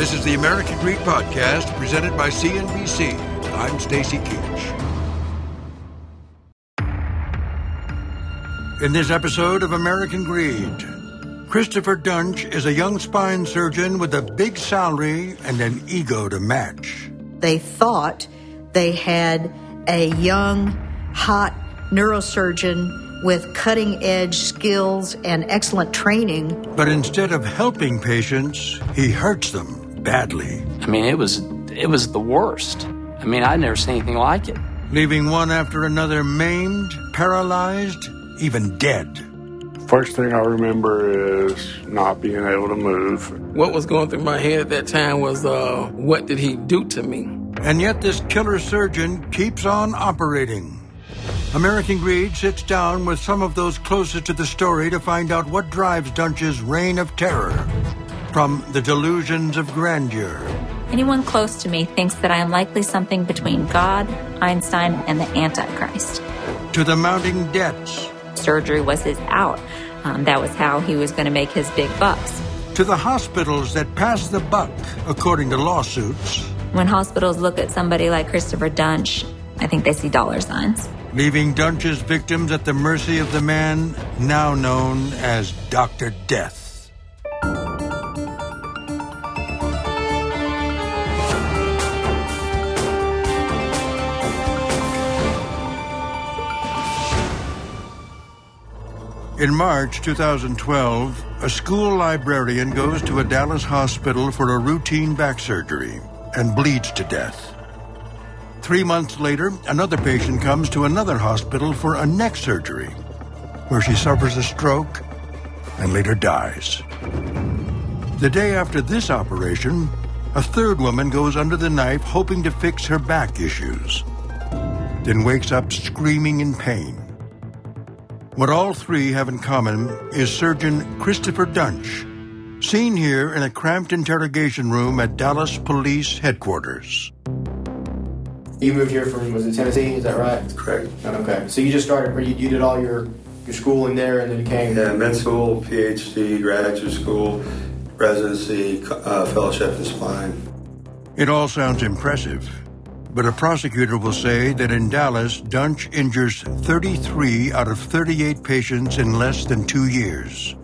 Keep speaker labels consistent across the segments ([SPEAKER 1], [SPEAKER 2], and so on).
[SPEAKER 1] This is the American Greed Podcast presented by CNBC. I'm Stacy Keach. In this episode of American Greed, Christopher Duntsch is a young spine surgeon with a big salary and an ego to match.
[SPEAKER 2] They thought they had a young, hot neurosurgeon with cutting edge skills and excellent training.
[SPEAKER 1] But instead of helping patients, he hurts them badly.
[SPEAKER 3] I mean, it was it was the worst. I mean, I'd never seen anything like it.
[SPEAKER 1] Leaving one after another maimed, paralyzed, even dead.
[SPEAKER 4] First thing I remember is not being able to move.
[SPEAKER 5] What was going through my head at that time was, uh, what did he do to me?
[SPEAKER 1] And yet this killer surgeon keeps on operating. American Greed sits down with some of those closest to the story to find out what drives Duntsch's reign of terror from the delusions of grandeur.
[SPEAKER 6] Anyone close to me thinks that I am likely something between God, Einstein, and the Antichrist.
[SPEAKER 1] To the mounting debts.
[SPEAKER 6] Surgery was his out. Um, that was how he was going to make his big bucks.
[SPEAKER 1] To the hospitals that pass the buck, according to lawsuits.
[SPEAKER 6] When hospitals look at somebody like Christopher Duntsch, I think they see dollar signs.
[SPEAKER 1] Leaving Duntsch's victims at the mercy of the man now known as Dr. Death. In March 2012, a school librarian goes to a Dallas hospital for a routine back surgery and bleeds to death. Three months later, another patient comes to another hospital for a neck surgery, where she suffers a stroke and later dies. The day after this operation, a third woman goes under the knife hoping to fix her back issues, then wakes up screaming in pain. What all three have in common is surgeon Christopher Duntsch, seen here in a cramped interrogation room at Dallas Police Headquarters.
[SPEAKER 7] You moved here from was it Tennessee? Is that right?
[SPEAKER 8] That's correct.
[SPEAKER 7] Okay, so you just started. You, you did all your your schooling there, and then you came.
[SPEAKER 8] Yeah, med school, PhD, graduate school, residency, uh, fellowship in spine.
[SPEAKER 1] It all sounds impressive. But a prosecutor will say that in Dallas, Duntsch injures 33 out of 38 patients in less than two years.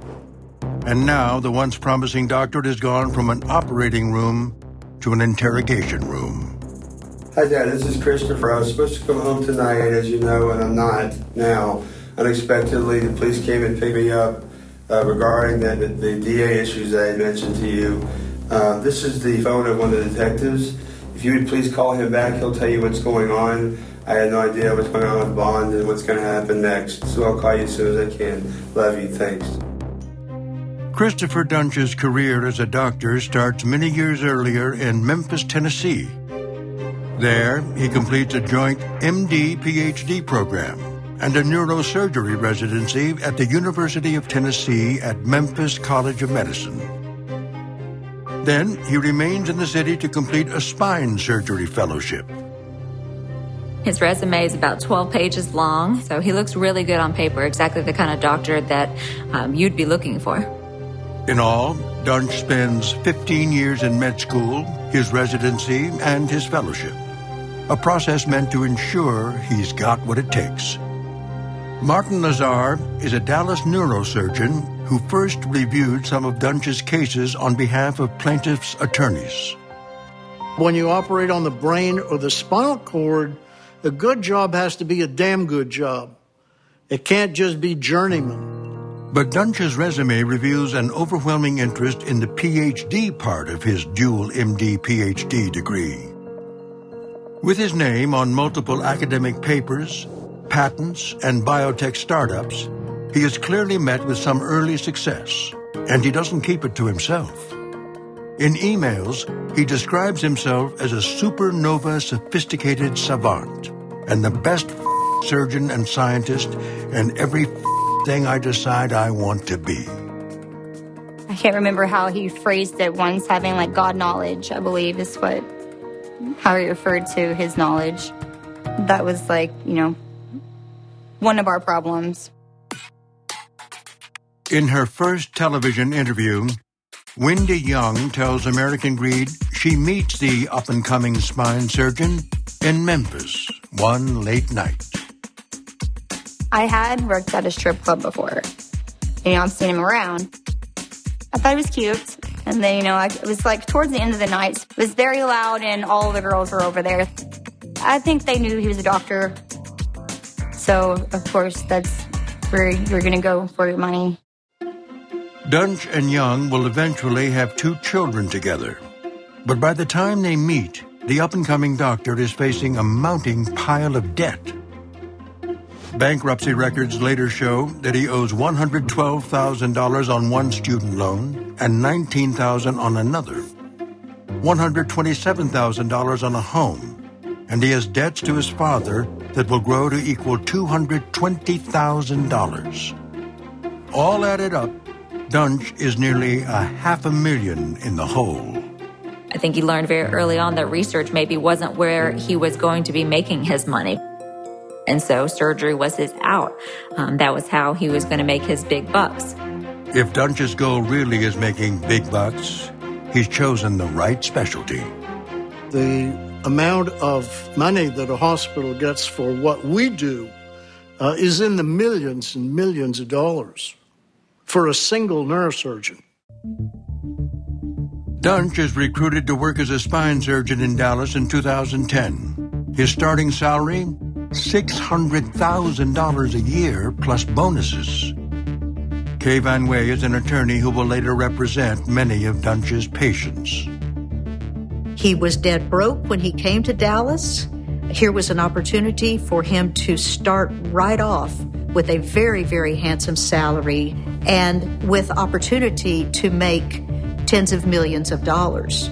[SPEAKER 1] And now the once promising doctorate has gone from an operating room to an interrogation room.
[SPEAKER 8] Hi, Dad. This is Christopher. I was supposed to come home tonight, as you know, and I'm not now. Unexpectedly, the police came and picked me up uh, regarding the, the, the, DA issues that I mentioned to you. Uh, this is the phone of one of the detectives. If you would please call him back, he'll tell you what's going on. I had no idea what's going on with Bond and what's going to happen next, so I'll call you as soon as I can. Love you. Thanks.
[SPEAKER 1] Christopher Duntsch's career as a doctor starts many years earlier in Memphis, Tennessee. There, he completes a joint MD PhD program and a neurosurgery residency at the University of Tennessee at Memphis College of Medicine. Then he remains in the city to complete a spine surgery fellowship.
[SPEAKER 6] His resume is about 12 pages long, so he looks really good on paper, exactly the kind of doctor that um, you'd be looking for.
[SPEAKER 1] In all, Duntsch spends 15 years in med school, his residency, and his fellowship. A process meant to ensure he's got what it takes. Martin Lazar is a Dallas neurosurgeon who first reviewed some of Duntsch's cases on behalf of plaintiffs' attorneys.
[SPEAKER 9] When you operate on the brain or the spinal cord, a good job has to be a damn good job. It can't just be journeyman.
[SPEAKER 1] But Duntsch's resume reveals an overwhelming interest in the PhD part of his dual MD PhD degree. With his name on multiple academic papers, patents, and biotech startups, he has clearly met with some early success, and he doesn't keep it to himself. In emails, he describes himself as a supernova sophisticated savant and the best surgeon and scientist and every thing I decide I want to be.
[SPEAKER 10] I can't remember how he phrased it once, having like God knowledge, I believe is what, how he referred to his knowledge. That was like, you know, one of our problems.
[SPEAKER 1] In her first television interview, Wendy Young tells American Greed she meets the up and coming spine surgeon in Memphis one late night.
[SPEAKER 10] I had worked at a strip club before. You know, I've seen him around. I thought he was cute. And then, you know, it was like towards the end of the night, it was very loud and all the girls were over there. I think they knew he was a doctor. So, of course, that's where you're going to go for your money.
[SPEAKER 1] Duntsch and Young will eventually have two children together. But by the time they meet, the up and coming doctor is facing a mounting pile of debt. Bankruptcy records later show that he owes $112,000 on one student loan and $19,000 on another, $127,000 on a home, and he has debts to his father that will grow to equal $220,000. All added up, Duntsch is nearly a half a million in the hole.
[SPEAKER 6] I think he learned very early on that research maybe wasn't where he was going to be making his money. And so surgery was his out. Um, that was how he was going to make his big bucks.
[SPEAKER 1] If Duntsch's goal really is making big bucks, he's chosen the right specialty.
[SPEAKER 9] The amount of money that a hospital gets for what we do uh, is in the millions and millions of dollars for a single neurosurgeon.
[SPEAKER 1] Duntsch is recruited to work as a spine surgeon in Dallas in 2010. His starting salary $600,000 a year plus bonuses. Kay Van Wey is an attorney who will later represent many of Duntsch's patients.
[SPEAKER 2] He was dead broke when he came to Dallas. Here was an opportunity for him to start right off with a very, very handsome salary and with opportunity to make tens of millions of dollars.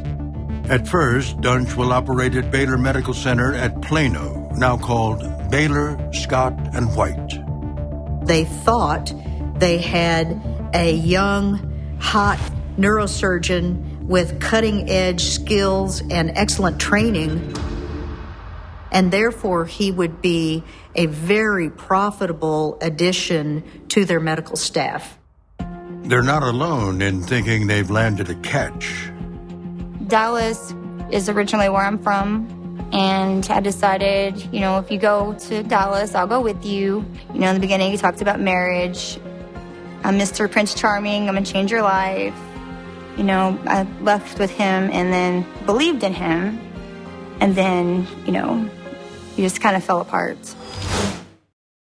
[SPEAKER 1] At first, Duntsch will operate at Baylor Medical Center at Plano, now called Baylor, Scott, and White.
[SPEAKER 2] They thought they had a young, hot neurosurgeon with cutting edge skills and excellent training, and therefore he would be a very profitable addition to their medical staff.
[SPEAKER 1] They're not alone in thinking they've landed a catch.
[SPEAKER 10] Dallas is originally where I'm from, and I decided, you know, if you go to Dallas, I'll go with you. You know, in the beginning, he talked about marriage. I'm Mr. Prince Charming, I'm gonna change your life. You know, I left with him and then believed in him, and then, you know, he just kind of fell apart.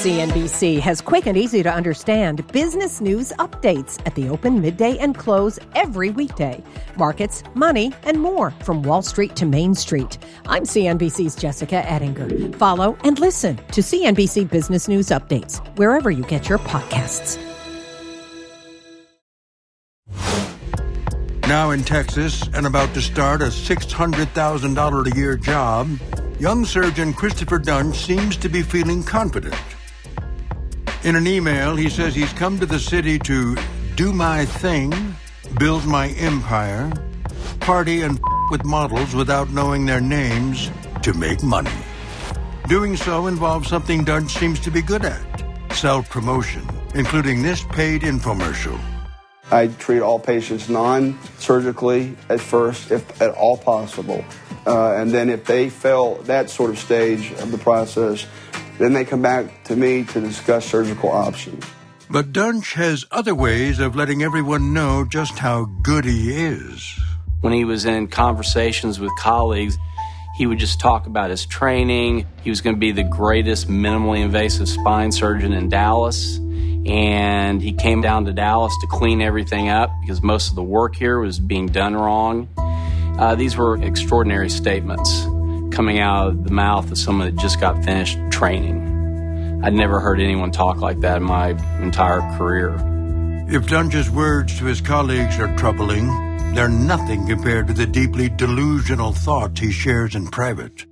[SPEAKER 11] CNBC has quick and easy to understand business news updates at the open, midday, and close every weekday. Markets, money, and more from Wall Street to Main Street. I'm CNBC's Jessica Ettinger. Follow and listen to CNBC Business News Updates wherever you get your podcasts.
[SPEAKER 1] Now in Texas and about to start a $600,000 a year job, young surgeon Christopher Duntsch seems to be feeling confident. In an email, he says he's come to the city to do my thing, build my empire, party and with models without knowing their names to make money. Doing so involves something Duntsch seems to be good at self promotion, including this paid infomercial.
[SPEAKER 8] I treat all patients non surgically at first, if at all possible. Uh, and then if they fail that sort of stage of the process, then they come back to me to discuss surgical options.
[SPEAKER 1] But Duntsch has other ways of letting everyone know just how good he is.
[SPEAKER 3] When he was in conversations with colleagues, he would just talk about his training. He was going to be the greatest minimally invasive spine surgeon in Dallas. And he came down to Dallas to clean everything up because most of the work here was being done wrong. Uh, these were extraordinary statements coming out of the mouth of someone that just got finished training. I'd never heard anyone talk like that in my entire career.
[SPEAKER 1] If Duntsch's words to his colleagues are troubling, they're nothing compared to the deeply delusional thoughts he shares in private.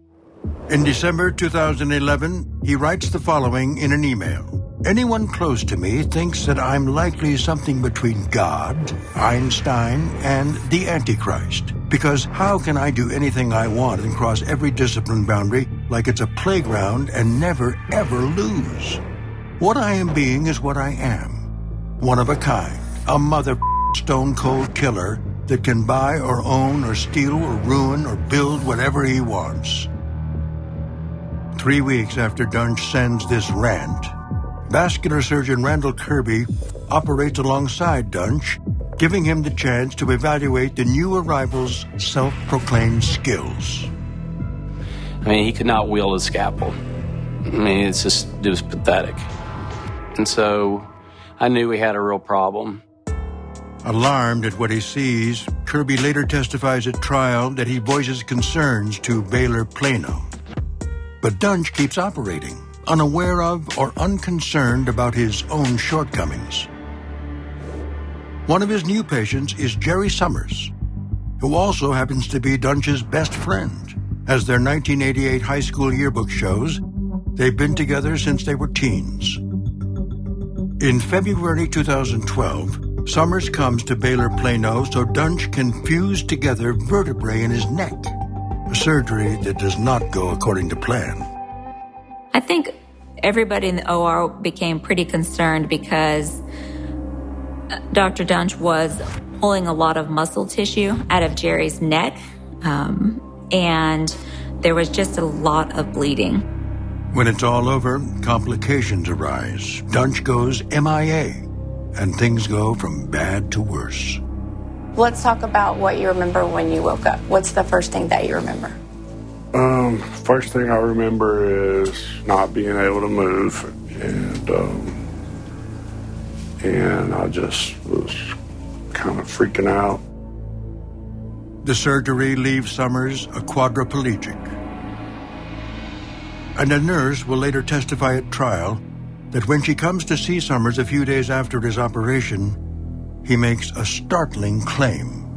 [SPEAKER 1] In December 2011, he writes the following in an email. Anyone close to me thinks that I'm likely something between God, Einstein, and the Antichrist. Because how can I do anything I want and cross every discipline boundary like it's a playground and never ever lose? What I am being is what I am. One of a kind. A mother stone cold killer that can buy or own or steal or ruin or build whatever he wants. Three weeks after Duntsch sends this rant, vascular surgeon Randall Kirby operates alongside Duntsch, giving him the chance to evaluate the new arrival's self proclaimed skills.
[SPEAKER 3] I mean, he could not wield a scalpel. I mean, it's just, it was pathetic. And so I knew we had a real problem.
[SPEAKER 1] Alarmed at what he sees, Kirby later testifies at trial that he voices concerns to Baylor Plano. But Duntsch keeps operating unaware of or unconcerned about his own shortcomings. One of his new patients is Jerry Summers, who also happens to be Duntsch's best friend. As their 1988 high school yearbook shows, they've been together since they were teens. In February 2012, Summers comes to Baylor Plano so Duntsch can fuse together vertebrae in his neck, a surgery that does not go according to plan.
[SPEAKER 6] I think everybody in the OR became pretty concerned because Dr. Duntsch was pulling a lot of muscle tissue out of Jerry's neck, um, and there was just a lot of bleeding.
[SPEAKER 1] When it's all over, complications arise. Duntsch goes MIA, and things go from bad to worse.
[SPEAKER 12] Let's talk about what you remember when you woke up. What's the first thing that you remember?
[SPEAKER 4] Um, first thing I remember is not being able to move, and um, and I just was kind of freaking out.
[SPEAKER 1] The surgery leaves Summers a quadriplegic. And a nurse will later testify at trial that when she comes to see Summers a few days after his operation, he makes a startling claim.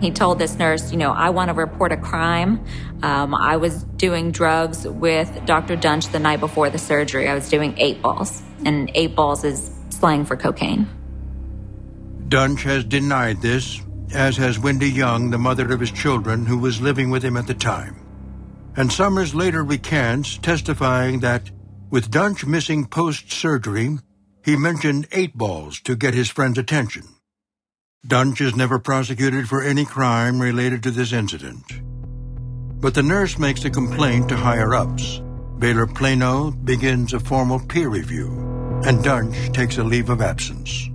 [SPEAKER 6] He told this nurse, you know, I want to report a crime. Um, I was doing drugs with Dr. Duntsch the night before the surgery. I was doing eight balls, and eight balls is slang for cocaine.
[SPEAKER 1] Duntsch has denied this, as has Wendy Young, the mother of his children, who was living with him at the time. And Summers later recants, testifying that with Duntsch missing post surgery, he mentioned eight balls to get his friend's attention. Duntsch is never prosecuted for any crime related to this incident. But the nurse makes a complaint to higher ups. Baylor Plano begins a formal peer review, and Duntsch takes a leave of absence.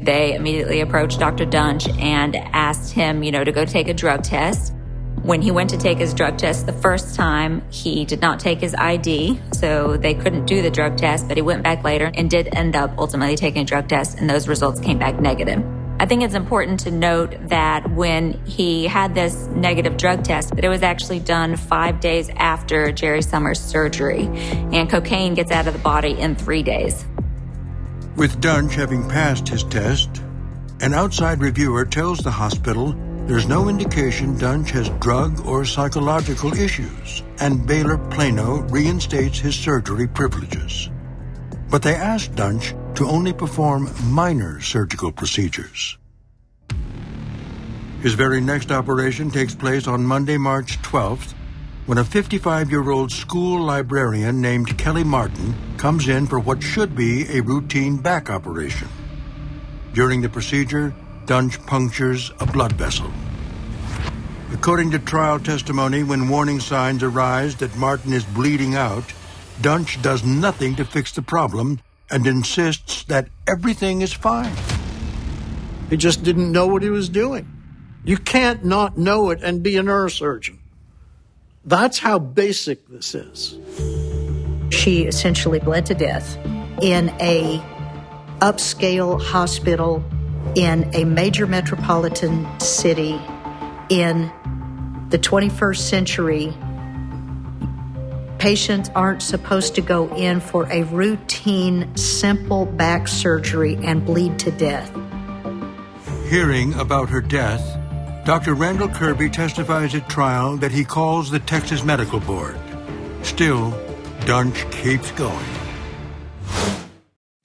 [SPEAKER 6] They immediately approached Dr. Duntsch and asked him, you know, to go take a drug test. When he went to take his drug test the first time, he did not take his ID, so they couldn't do the drug test, but he went back later and did end up ultimately taking a drug test, and those results came back negative. I think it's important to note that when he had this negative drug test, that it was actually done five days after Jerry Summers' surgery, and cocaine gets out of the body in three days.
[SPEAKER 1] With Duntsch having passed his test, an outside reviewer tells the hospital there's no indication Duntsch has drug or psychological issues, and Baylor Plano reinstates his surgery privileges. But they ask Duntsch to only perform minor surgical procedures. His very next operation takes place on Monday, March 12th, when a 55 year old school librarian named Kellie Martin comes in for what should be a routine back operation. During the procedure, Duntsch punctures a blood vessel. According to trial testimony, when warning signs arise that Martin is bleeding out, Duntsch does nothing to fix the problem and insists that everything is fine.
[SPEAKER 9] He just didn't know what he was doing. You can't not know it and be a neurosurgeon. That's how basic this is.
[SPEAKER 2] She essentially bled to death in a upscale hospital in a major metropolitan city in the 21st century. Patients aren't supposed to go in for a routine, simple back surgery and bleed to death.
[SPEAKER 1] Hearing about her death, Dr. Randall Kirby testifies at trial that he calls the Texas Medical Board. Still, Duntsch keeps going.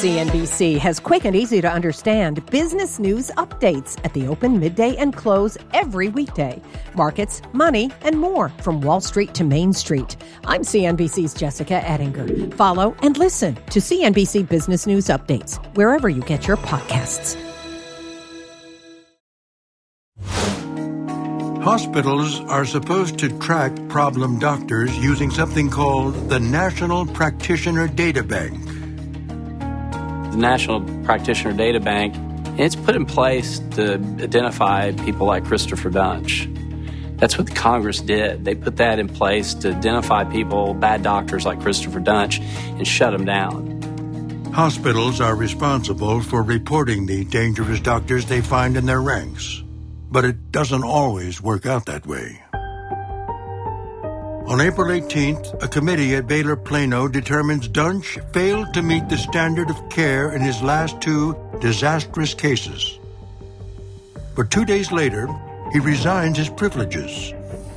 [SPEAKER 11] CNBC has quick and easy to understand business news updates at the open, midday, and close every weekday. Markets, money, and more from Wall Street to Main Street. I'm CNBC's Jessica Ettinger. Follow and listen to CNBC Business News Updates wherever you get your podcasts.
[SPEAKER 1] Hospitals are supposed to track problem doctors using something called the National Practitioner Data Bank
[SPEAKER 3] National Practitioner Data Bank. And it's put in place to identify people like Christopher Duntsch. That's what Congress did. They put that in place to identify people, bad doctors like Christopher Duntsch, and shut them down.
[SPEAKER 1] Hospitals are responsible for reporting the dangerous doctors they find in their ranks. But it doesn't always work out that way. On April 18th, a committee at Baylor Plano determines Duntsch failed to meet the standard of care in his last two disastrous cases. But two days later, he resigns his privileges,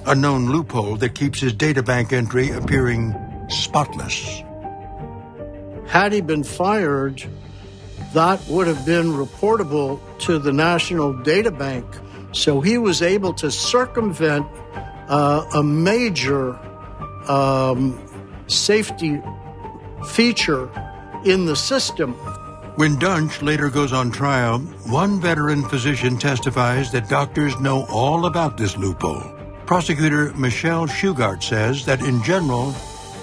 [SPEAKER 1] a known loophole that keeps his databank entry appearing spotless.
[SPEAKER 9] Had he been fired, that would have been reportable to the National Data Bank. So he was able to circumvent uh, a major um, safety feature in the system.
[SPEAKER 1] When Duntsch later goes on trial, one veteran physician testifies that doctors know all about this loophole. Prosecutor Michelle Shughart says that in general,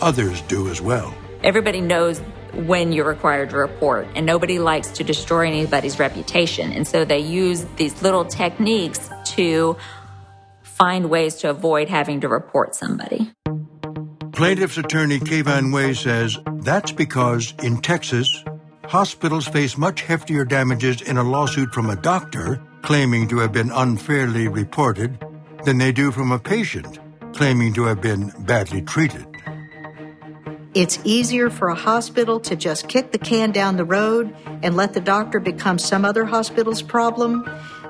[SPEAKER 1] others do as well.
[SPEAKER 6] Everybody knows when you're required to report, and nobody likes to destroy anybody's reputation. And so they use these little techniques to find ways to avoid having to report somebody.
[SPEAKER 1] Plaintiff's attorney Kay Van Wey says that's because in Texas, hospitals face much heftier damages in a lawsuit from a doctor claiming to have been unfairly reported than they do from a patient claiming to have been badly treated.
[SPEAKER 2] It's easier for a hospital to just kick the can down the road and let the doctor become some other hospital's problem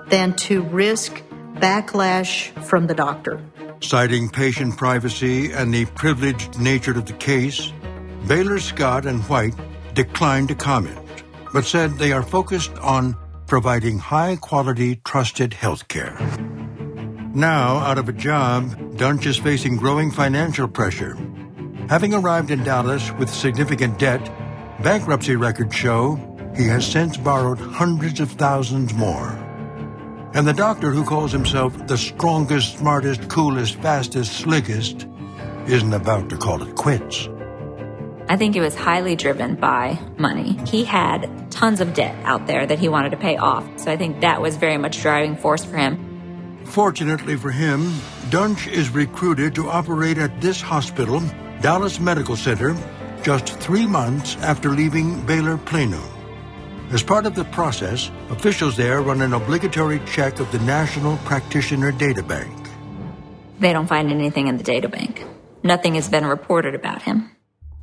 [SPEAKER 2] than to risk backlash from the doctor.
[SPEAKER 1] Citing patient privacy and the privileged nature of the case, Baylor Scott and White declined to comment, but said they are focused on providing high quality, trusted health care. Now, out of a job, Duntsch is facing growing financial pressure. Having arrived in Dallas with significant debt, bankruptcy records show he has since borrowed hundreds of thousands more. And the doctor who calls himself the strongest, smartest, coolest, fastest, slickest isn't about to call it quits.
[SPEAKER 6] I think it was highly driven by money. He had tons of debt out there that he wanted to pay off. So I think that was very much driving force for him.
[SPEAKER 1] Fortunately for him, Duntsch is recruited to operate at this hospital, Dallas Medical Center, just three months after leaving Baylor Plano. As part of the process, officials there run an obligatory check of the National Practitioner Data Bank.
[SPEAKER 6] They don't find anything in the data bank. Nothing has been reported about him.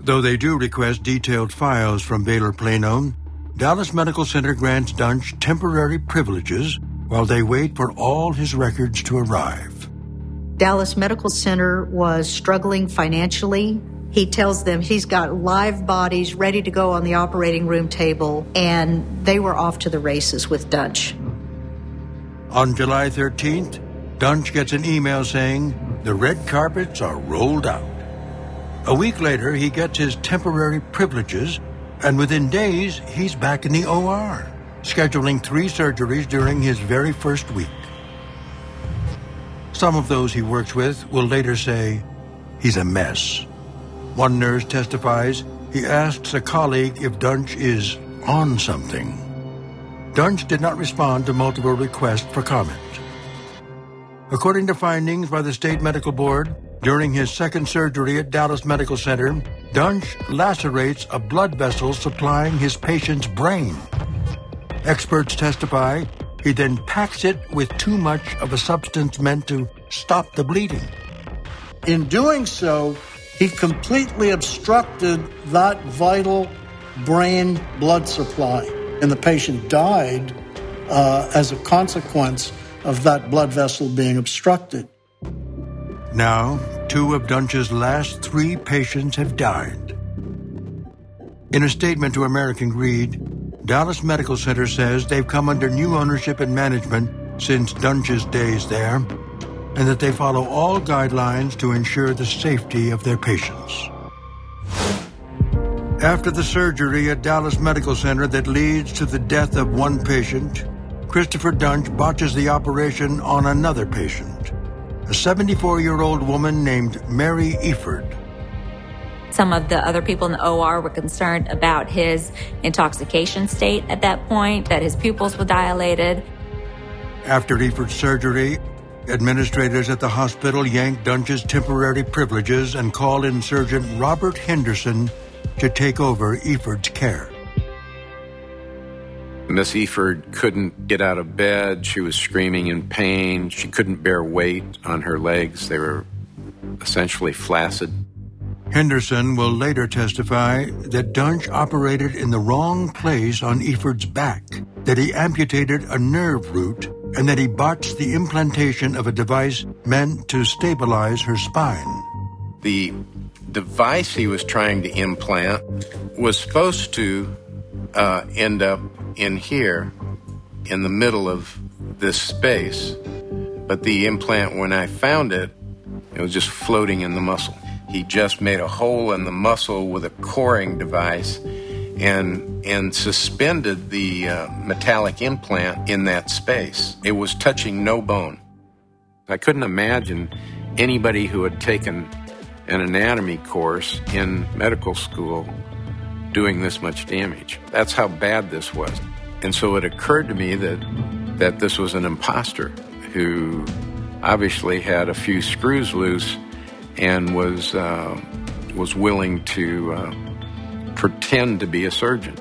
[SPEAKER 1] Though they do request detailed files from Baylor Plano, Dallas Medical Center grants Duntsch temporary privileges while they wait for all his records to arrive.
[SPEAKER 2] Dallas Medical Center was struggling financially He tells them he's got live bodies ready to go on the operating room table, and they were off to the races with Duntsch.
[SPEAKER 1] On July 13th, Duntsch gets an email saying the red carpets are rolled out. A week later, he gets his temporary privileges, and within days, he's back in the OR, scheduling three surgeries during his very first week. Some of those he works with will later say he's a mess. One nurse testifies he asks a colleague if Duntsch is on something. Duntsch did not respond to multiple requests for comment. According to findings by the State Medical Board, during his second surgery at Dallas Medical Center, Duntsch lacerates a blood vessel supplying his patient's brain. Experts testify he then packs it with too much of a substance meant to stop the bleeding.
[SPEAKER 9] In doing so, he completely obstructed that vital brain blood supply, and the patient died uh, as a consequence of that blood vessel being obstructed.
[SPEAKER 1] Now, two of Duntsch's last three patients have died. In a statement to American Greed, Dallas Medical Center says they've come under new ownership and management since Duntsch's days there and that they follow all guidelines to ensure the safety of their patients. After the surgery at Dallas Medical Center that leads to the death of one patient, Christopher Duntsch botches the operation on another patient, a 74 year old woman named Mary Efurd.
[SPEAKER 6] Some of the other people in the OR were concerned about his intoxication state at that point, that his pupils were dilated.
[SPEAKER 1] After Efurd's surgery, Administrators at the hospital yanked Duntsch's temporary privileges and called in Surgeon Robert Henderson to take over Efurd's care.
[SPEAKER 13] Miss Efurd couldn't get out of bed. She was screaming in pain. She couldn't bear weight on her legs. They were essentially flaccid.
[SPEAKER 1] Henderson will later testify that Duntsch operated in the wrong place on Efurd's back, that he amputated a nerve root and that he botched the implantation of a device meant to stabilize her spine.
[SPEAKER 13] The device he was trying to implant was supposed to uh, end up in here, in the middle of this space. But the implant, when I found it, it was just floating in the muscle. He just made a hole in the muscle with a coring device and and suspended the uh, metallic implant in that space. It was touching no bone. I couldn't imagine anybody who had taken an anatomy course in medical school doing this much damage. That's how bad this was. And so it occurred to me that that this was an impostor who obviously had a few screws loose and was uh, was willing to uh, pretend to be a surgeon.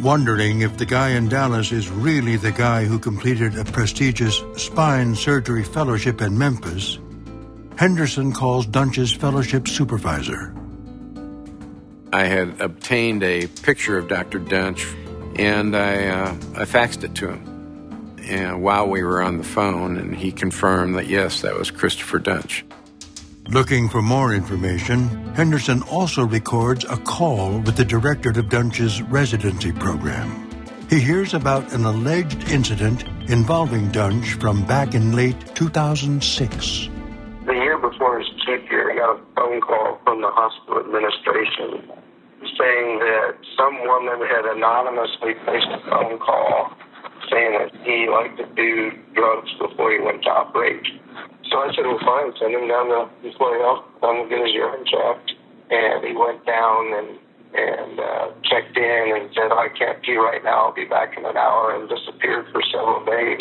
[SPEAKER 1] Wondering if the guy in Dallas is really the guy who completed a prestigious spine surgery fellowship in Memphis, Henderson calls Duntsch's fellowship supervisor.
[SPEAKER 13] I had obtained a picture of Dr. Duntsch and I, uh, I faxed it to him and while we were on the phone, and he confirmed that yes, that was Christopher Duntsch.
[SPEAKER 1] Looking for more information, Henderson also records a call with the director of Duntsch's residency program. He hears about an alleged incident involving Duntsch from back in late 2006.
[SPEAKER 14] The year before his chief year, I got a phone call from the hospital administration saying that some woman had anonymously placed a phone call saying that he liked to do drugs before he went to operate. So I said, well, fine, send him down to employee health, come get his urine checked. And he went down and and uh, checked in and said, I can't pee right now. I'll be back in an hour, and disappeared for several days.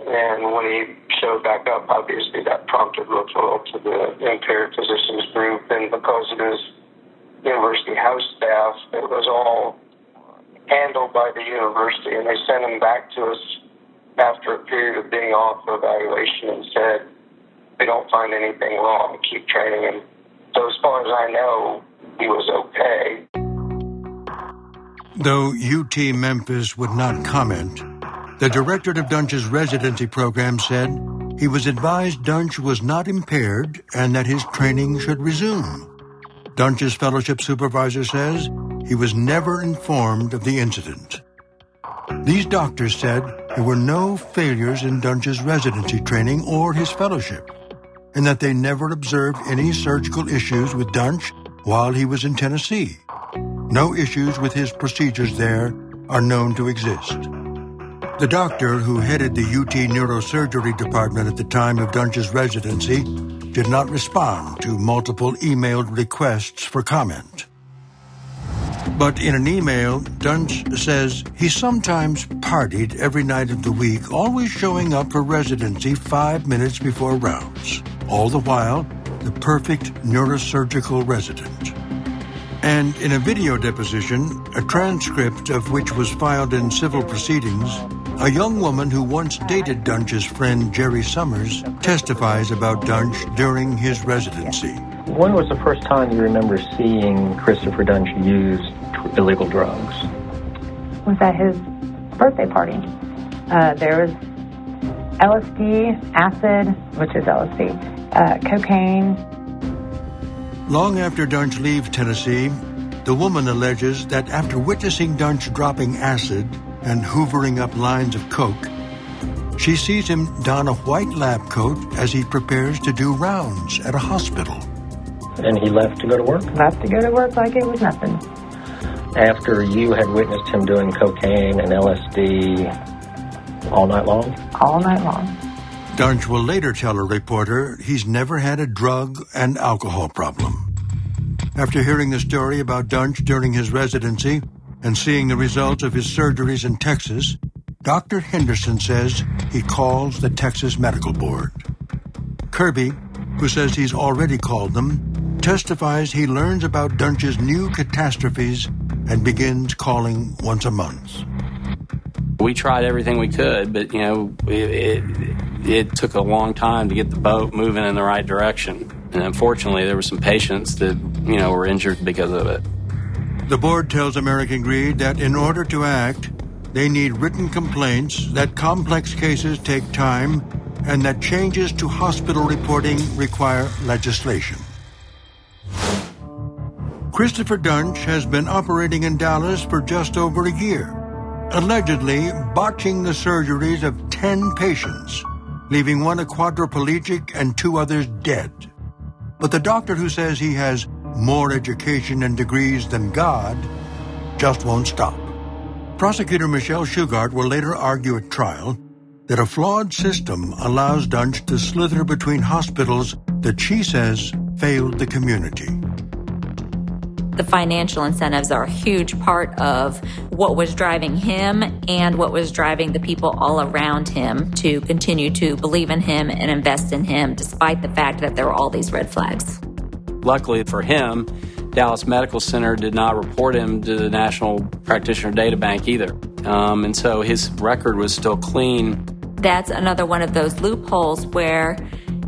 [SPEAKER 14] And when he showed back up, obviously that prompted referral to the impaired physicians group. And because of his university house staff, it was all handled by the university, and they sent him back to us after a period of being off for evaluation and said, they don't find anything wrong, keep training him. So as far as I know, he was okay.
[SPEAKER 1] Though UT Memphis would not comment, the director of Duntsch's residency program said he was advised Duntsch was not impaired and that his training should resume. Duntsch's fellowship supervisor says he was never informed of the incident. These doctors said there were no failures in Duntsch's residency training or his fellowship, and that they never observed any surgical issues with Duntsch while he was in Tennessee. No issues with his procedures there are known to exist. The doctor who headed the UT neurosurgery department at the time of Duntsch's residency did not respond to multiple emailed requests for comment. But in an email, Duntsch says he sometimes partied every night of the week, always showing up for residency five minutes before rounds. All the while, the perfect neurosurgical resident. And in a video deposition, a transcript of which was filed in civil proceedings, a young woman who once dated Duntsch's friend Jerry Summers testifies about Duntsch during his residency.
[SPEAKER 15] When was the first time you remember seeing Christopher Duntsch use tr- illegal drugs?
[SPEAKER 16] was at his birthday party. Uh, there was LSD, acid, which is LSD, uh, cocaine.
[SPEAKER 1] Long after Duntsch leaves Tennessee, the woman alleges that after witnessing Duntsch dropping acid and hoovering up lines of coke, she sees him don a white lab coat as he prepares to do rounds at a hospital.
[SPEAKER 15] And he left to go to work?
[SPEAKER 16] Left to go to work like it was nothing.
[SPEAKER 15] After you had witnessed him doing cocaine and LSD all night long?
[SPEAKER 16] All night long.
[SPEAKER 1] Duntsch will later tell a reporter he's never had a drug and alcohol problem. After hearing the story about Duntsch during his residency and seeing the results of his surgeries in Texas, Dr. Henderson says he calls the Texas Medical Board. Kirby, who says he's already called them, testifies he learns about Duntsch's new catastrophes and begins calling once a month.
[SPEAKER 3] We tried everything we could, but you know, it, it, it took a long time to get the boat moving in the right direction. And unfortunately, there were some patients that you know were injured because of it.
[SPEAKER 1] The board tells American Greed that in order to act, they need written complaints, that complex cases take time, and that changes to hospital reporting require legislation. Christopher Duntsch has been operating in Dallas for just over a year, allegedly botching the surgeries of 10 patients, leaving one a quadriplegic and two others dead. But the doctor who says he has more education and degrees than God just won't stop. Prosecutor Michelle Shughart will later argue at trial that a flawed system allows Duntsch to slither between hospitals that she says failed the community.
[SPEAKER 6] The financial incentives are a huge part of what was driving him and what was driving the people all around him to continue to believe in him and invest in him, despite the fact that there were all these red flags.
[SPEAKER 3] Luckily for him, Dallas Medical Center did not report him to the National Practitioner Data Bank either. Um, and so his record was still clean.
[SPEAKER 6] That's another one of those loopholes where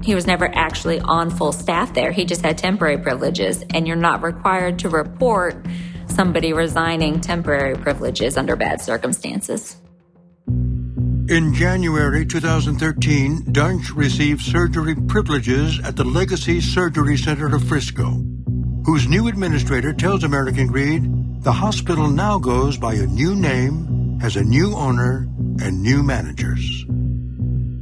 [SPEAKER 6] he was never actually on full staff there. He just had temporary privileges, and you're not required to report somebody resigning temporary privileges under bad circumstances.
[SPEAKER 1] In January 2013, Duntsch received surgery privileges at the Legacy Surgery Center of Frisco, whose new administrator tells American Greed the hospital now goes by a new name, has a new owner, and new managers.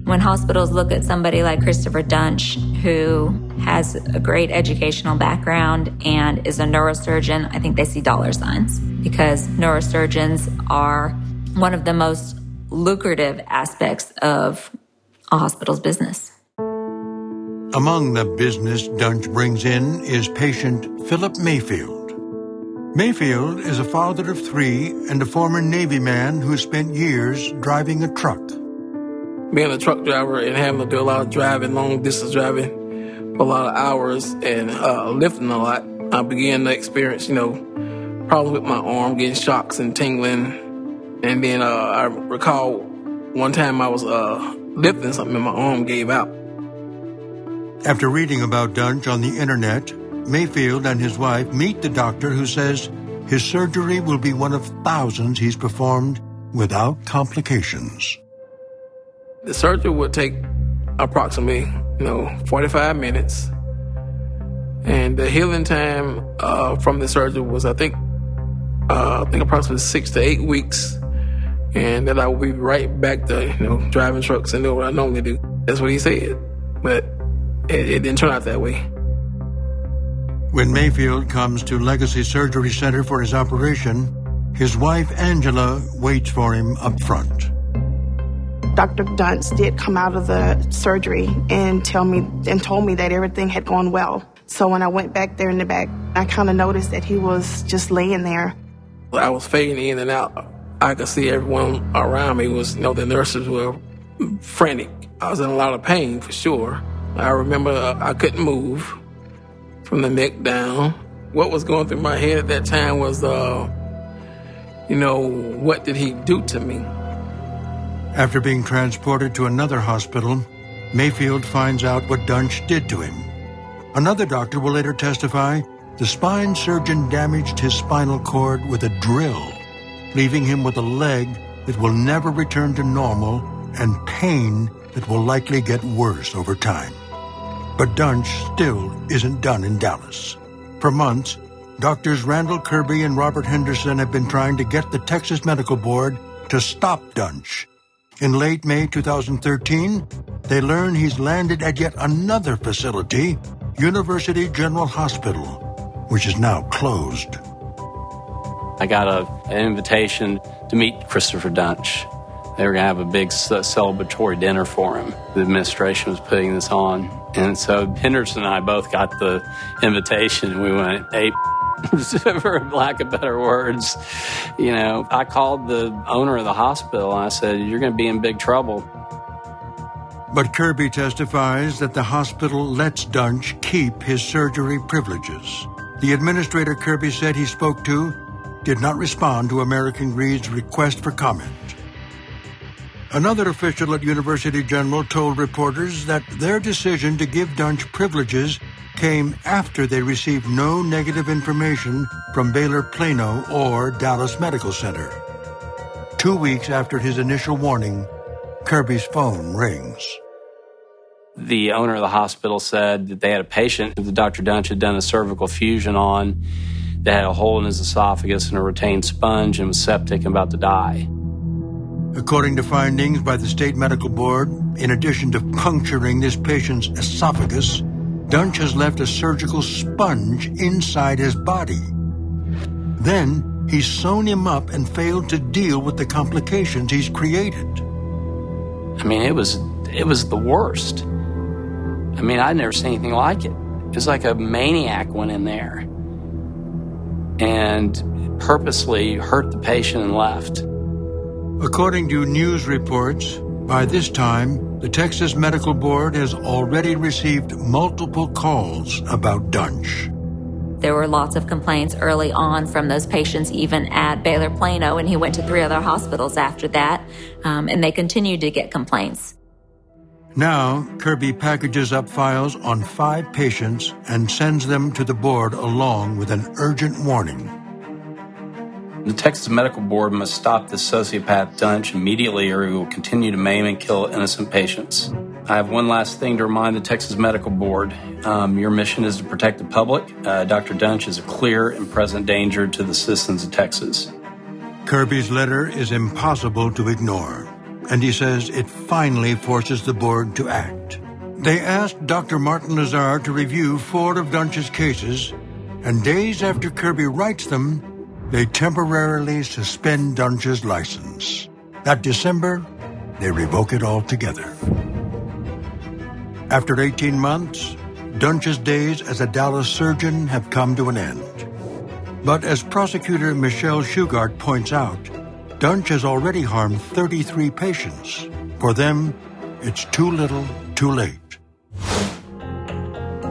[SPEAKER 6] When hospitals look at somebody like Christopher Duntsch, who has a great educational background and is a neurosurgeon, I think they see dollar signs because neurosurgeons are one of the most lucrative aspects of a hospital's business.
[SPEAKER 1] Among the business Duntsch brings in is patient Philip Mayfield. Mayfield is a father of three and a former Navy man who spent years driving a truck.
[SPEAKER 5] Being a truck driver and having to do a lot of driving, long distance driving, a lot of hours and uh, lifting a lot, I began to experience, you know, problems with my arm, getting shocks and tingling. And then uh, I recall one time I was uh, lifting something and my arm gave out.
[SPEAKER 1] After reading about Duntsch on the internet, Mayfield and his wife meet the doctor who says his surgery will be one of thousands he's performed without complications.
[SPEAKER 5] The surgery would take approximately, you know, 45 minutes. And the healing time uh, from the surgery was, I think, uh, I think approximately six to eight weeks. And then I would be right back to, you know, driving trucks and doing what I normally do. That's what he said. But it, it didn't turn out that way.
[SPEAKER 1] When Mayfield comes to Legacy Surgery Center for his operation, his wife Angela waits for him up front.
[SPEAKER 17] Dr. Duntsch did come out of the surgery and tell me and told me that everything had gone well. So when I went back there in the back, I kind of noticed that he was just laying there.
[SPEAKER 5] I was fading in and out. I could see everyone around me was, you know, the nurses were frantic. I was in a lot of pain for sure. I remember uh, I couldn't move from the neck down. What was going through my head at that time was, uh, you know, what did he do to me?
[SPEAKER 1] After being transported to another hospital, Mayfield finds out what Duntsch did to him. Another doctor will later testify the spine surgeon damaged his spinal cord with a drill, leaving him with a leg that will never return to normal and pain that will likely get worse over time. But Duntsch still isn't done in Dallas. For months, doctors Randall Kirby and Robert Henderson have been trying to get the Texas Medical Board to stop Duntsch. In late May 2013, they learn he's landed at yet another facility, University General Hospital, which is now closed.
[SPEAKER 3] I got a, an invitation to meet Christopher Duntsch. They were going to have a big celebratory dinner for him. The administration was putting this on. And so Henderson and I both got the invitation. And we went, hey, for lack of better words, you know, I called the owner of the hospital I said, you're going to be in big trouble.
[SPEAKER 1] But Kirby testifies that the hospital lets Duntsch keep his surgery privileges. The administrator Kirby said he spoke to did not respond to American Greed's request for comment. Another official at University General told reporters that their decision to give Duntsch privileges came after they received no negative information from Baylor Plano or Dallas Medical Center. Two weeks after his initial warning, Kirby's phone rings.
[SPEAKER 3] The owner of the hospital said that they had a patient that Dr. Duntsch had done a cervical fusion on that had a hole in his esophagus and a retained sponge and was septic and about to die.
[SPEAKER 1] According to findings by the State Medical Board, in addition to puncturing this patient's esophagus, Duntsch has left a surgical sponge inside his body. Then he's sewn him up and failed to deal with the complications he's created.
[SPEAKER 3] I mean, it was it was the worst. I mean, I'd never seen anything like it. It was like a maniac went in there and purposely hurt the patient and left.
[SPEAKER 1] According to news reports, by this time, the Texas Medical Board has already received multiple calls about Duntsch.
[SPEAKER 6] There were lots of complaints early on from those patients, even at Baylor Plano, and he went to three other hospitals after that, um, and they continued to get complaints.
[SPEAKER 1] Now, Kirby packages up files on five patients and sends them to the board along with an urgent warning.
[SPEAKER 3] The Texas Medical Board must stop this sociopath Duntsch immediately or he will continue to maim and kill innocent patients. I have one last thing to remind the Texas Medical Board. Um, your mission is to protect the public. Uh, Dr. Duntsch is a clear and present danger to the citizens of Texas.
[SPEAKER 1] Kirby's letter is impossible to ignore, and he says it finally forces the board to act. They asked Dr. Martin Lazar to review four of Duntsch's cases, and days after Kirby writes them, they temporarily suspend Duntsch's license. That December, they revoke it altogether. After 18 months, Duntsch's days as a Dallas surgeon have come to an end. But as prosecutor Michelle Shughart points out, Duntsch has already harmed 33 patients. For them, it's too little, too late.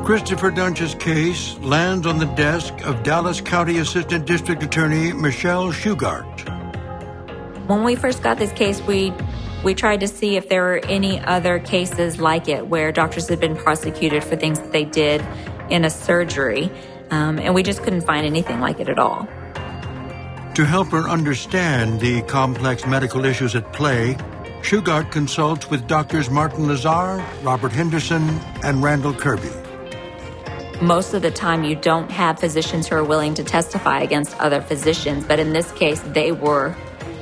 [SPEAKER 1] Christopher Duntsch's case lands on the desk of Dallas County Assistant District Attorney Michelle Shughart.
[SPEAKER 6] When we first got this case, we we tried to see if there were any other cases like it where doctors had been prosecuted for things that they did in a surgery, um, and we just couldn't find anything like it at all.
[SPEAKER 1] To help her understand the complex medical issues at play, Shughart consults with doctors Martin Lazar, Robert Henderson, and Randall Kirby.
[SPEAKER 6] Most of the time, you don't have physicians who are willing to testify against other physicians, but in this case, they were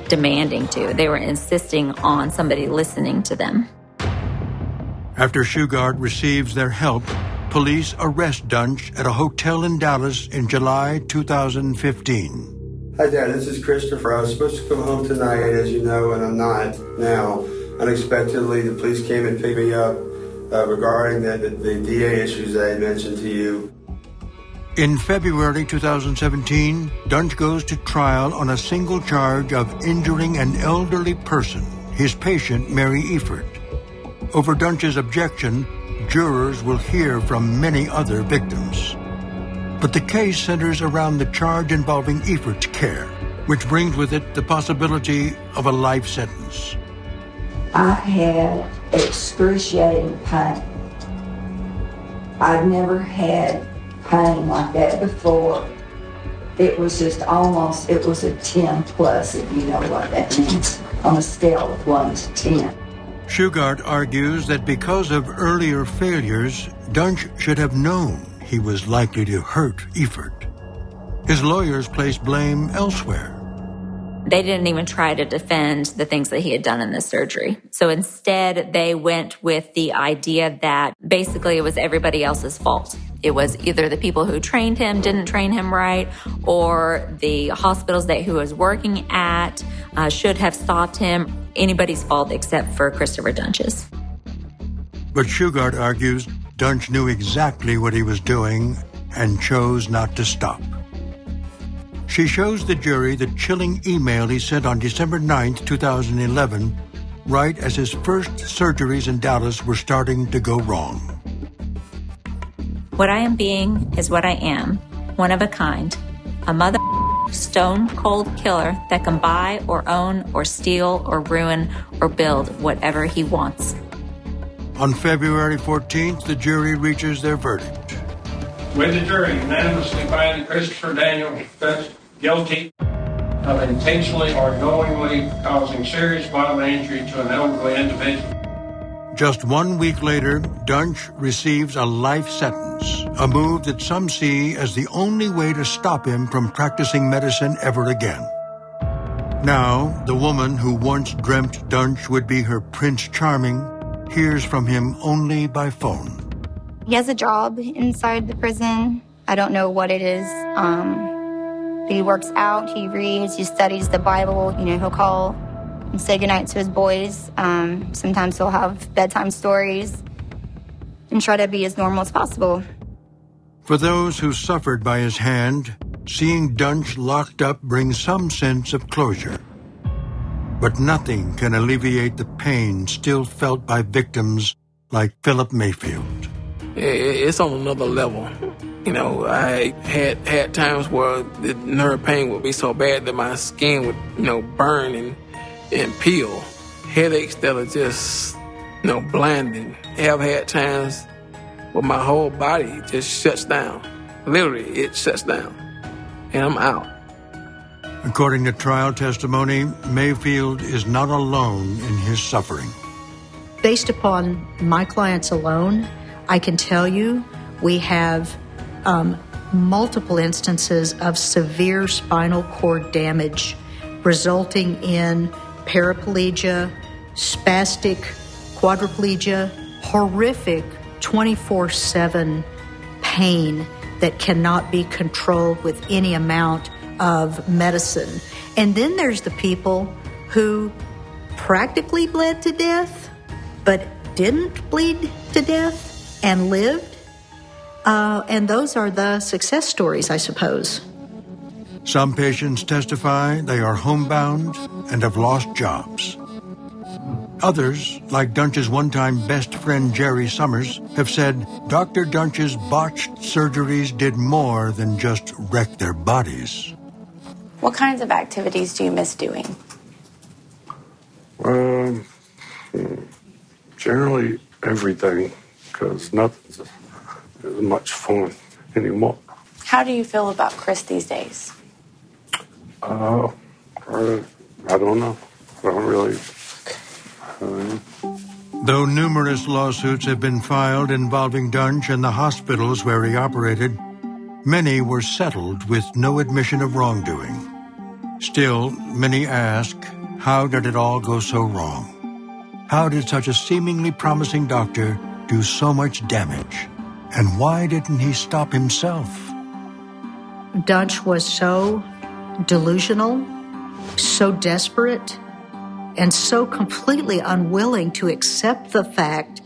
[SPEAKER 6] demanding to. They were insisting on somebody listening to them.
[SPEAKER 1] After Shughart receives their help, police arrest Duntsch at a hotel in Dallas in July 2015.
[SPEAKER 8] Hi, Dad. This is Christopher. I was supposed to come home tonight, as you know, and I'm not now. Unexpectedly, the police came and picked me up uh, regarding the, the, DA issues that I mentioned to you.
[SPEAKER 1] In February 2017, Duntsch goes to trial on a single charge of injuring an elderly person, his patient, Mary Efurd. Over Duntsch's objection, jurors will hear from many other victims. But the case centers around the charge involving Efurd's care, which brings with it the possibility of a life sentence.
[SPEAKER 18] I had excruciating pain. I've never had pain like that before. It was just almost, it was a 10 plus, if you know what that means, on a scale of 1 to 10.
[SPEAKER 1] Shughart argues that because of earlier failures, Duntsch should have known he was likely to hurt Efurd. His lawyers place blame elsewhere.
[SPEAKER 6] They didn't even try to defend the things that he had done in the surgery. So instead, they went with the idea that basically it was everybody else's fault. It was either the people who trained him didn't train him right, or the hospitals that he was working at uh, should have stopped him. Anybody's fault except for Christopher Duntsch's.
[SPEAKER 1] But Shughart argues Duntsch knew exactly what he was doing and chose not to stop. She shows the jury the chilling email he sent on December 9, 2011, right as his first surgeries in Dallas were starting to go wrong.
[SPEAKER 6] What I am being is what I am, one of a kind, a mother stone cold killer that can buy or own or steal or ruin or build whatever he wants.
[SPEAKER 1] On February 14th, the jury reaches their verdict.
[SPEAKER 19] With the jury unanimously find Christopher Daniel Duntsch guilty of intentionally or knowingly causing serious bodily injury to an elderly individual.
[SPEAKER 1] Just one week later, Duntsch receives a life sentence, a move that some see as the only way to stop him from practicing medicine ever again. Now, the woman who once dreamt Duntsch would be her Prince Charming hears from him only by phone.
[SPEAKER 10] He has a job inside the prison. I don't know what it is. Um, but he works out, he reads, he studies the Bible. You know, he'll call and say goodnight to his boys. Um, sometimes he'll have bedtime stories and try to be as normal as possible.
[SPEAKER 1] For those who suffered by his hand, seeing Duntsch locked up brings some sense of closure. But nothing can alleviate the pain still felt by victims like Philip Mayfield.
[SPEAKER 5] It's on another level. You know, I had had times where the nerve pain would be so bad that my skin would, you know, burn and and peel. Headaches that are just, you know, blinding. Have had times where my whole body just shuts down. Literally, it shuts down, and I'm out.
[SPEAKER 1] According to trial testimony, Mayfield is not alone in his suffering.
[SPEAKER 2] Based upon my clients alone, I can tell you we have um, multiple instances of severe spinal cord damage resulting in paraplegia, spastic quadriplegia, horrific 24 7 pain that cannot be controlled with any amount of medicine. And then there's the people who practically bled to death, but didn't bleed to death and lived. Uh, and those are the success stories, I suppose.
[SPEAKER 1] Some patients testify they are homebound and have lost jobs. Others, like Duntsch's one time best friend Jerry Summers, have said Dr. Duntsch's botched surgeries did more than just wreck their bodies.
[SPEAKER 12] What kinds of activities do you miss doing?
[SPEAKER 4] Um, generally everything, because nothing's as much fun anymore.
[SPEAKER 12] How do you feel about Chris these days?
[SPEAKER 4] Uh, I don't know. I don't really. time.
[SPEAKER 1] Though numerous lawsuits have been filed involving Duntsch and the hospitals where he operated, many were settled with no admission of wrongdoing. Still, many ask, how did it all go so wrong? How did such a seemingly promising doctor do so much damage? And why didn't he stop himself?
[SPEAKER 2] Duntsch was so delusional, so desperate, and so completely unwilling to accept the fact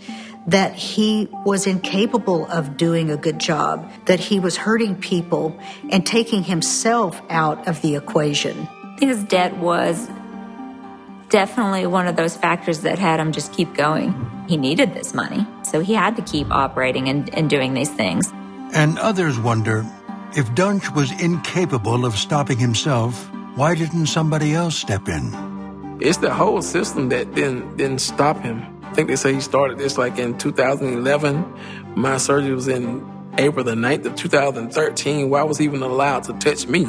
[SPEAKER 2] that he was incapable of doing a good job, that he was hurting people and taking himself out of the equation.
[SPEAKER 6] His debt was definitely one of those factors that had him just keep going. He needed this money, so he had to keep operating and, and doing these things.
[SPEAKER 1] And others wonder if Duntsch was incapable of stopping himself, why didn't somebody else step in?
[SPEAKER 5] It's the whole system that didn't didn't stop him. I think they say he started this like in 2011. My surgery was in April the 9th of 2013. Why was he even allowed to touch me?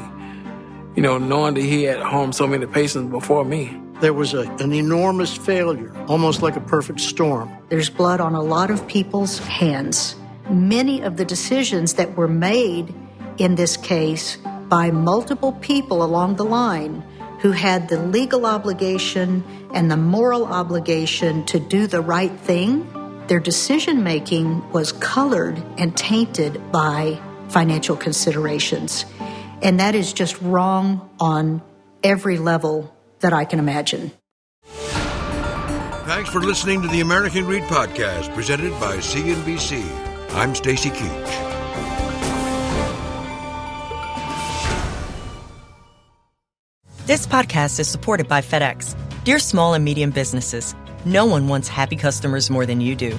[SPEAKER 5] You know, knowing that he had harmed so many patients before me.
[SPEAKER 9] There was a, an enormous failure, almost like a perfect storm.
[SPEAKER 2] There's blood on a lot of people's hands. Many of the decisions that were made in this case by multiple people along the line who had the legal obligation and the moral obligation to do the right thing, their decision making was colored and tainted by financial considerations. And that is just wrong on every level that I can imagine.
[SPEAKER 1] Thanks for listening to the American Greed Podcast presented by CNBC. I'm Stacy Keach.
[SPEAKER 20] This podcast is supported by FedEx. Dear small and medium businesses, no one wants happy customers more than you do.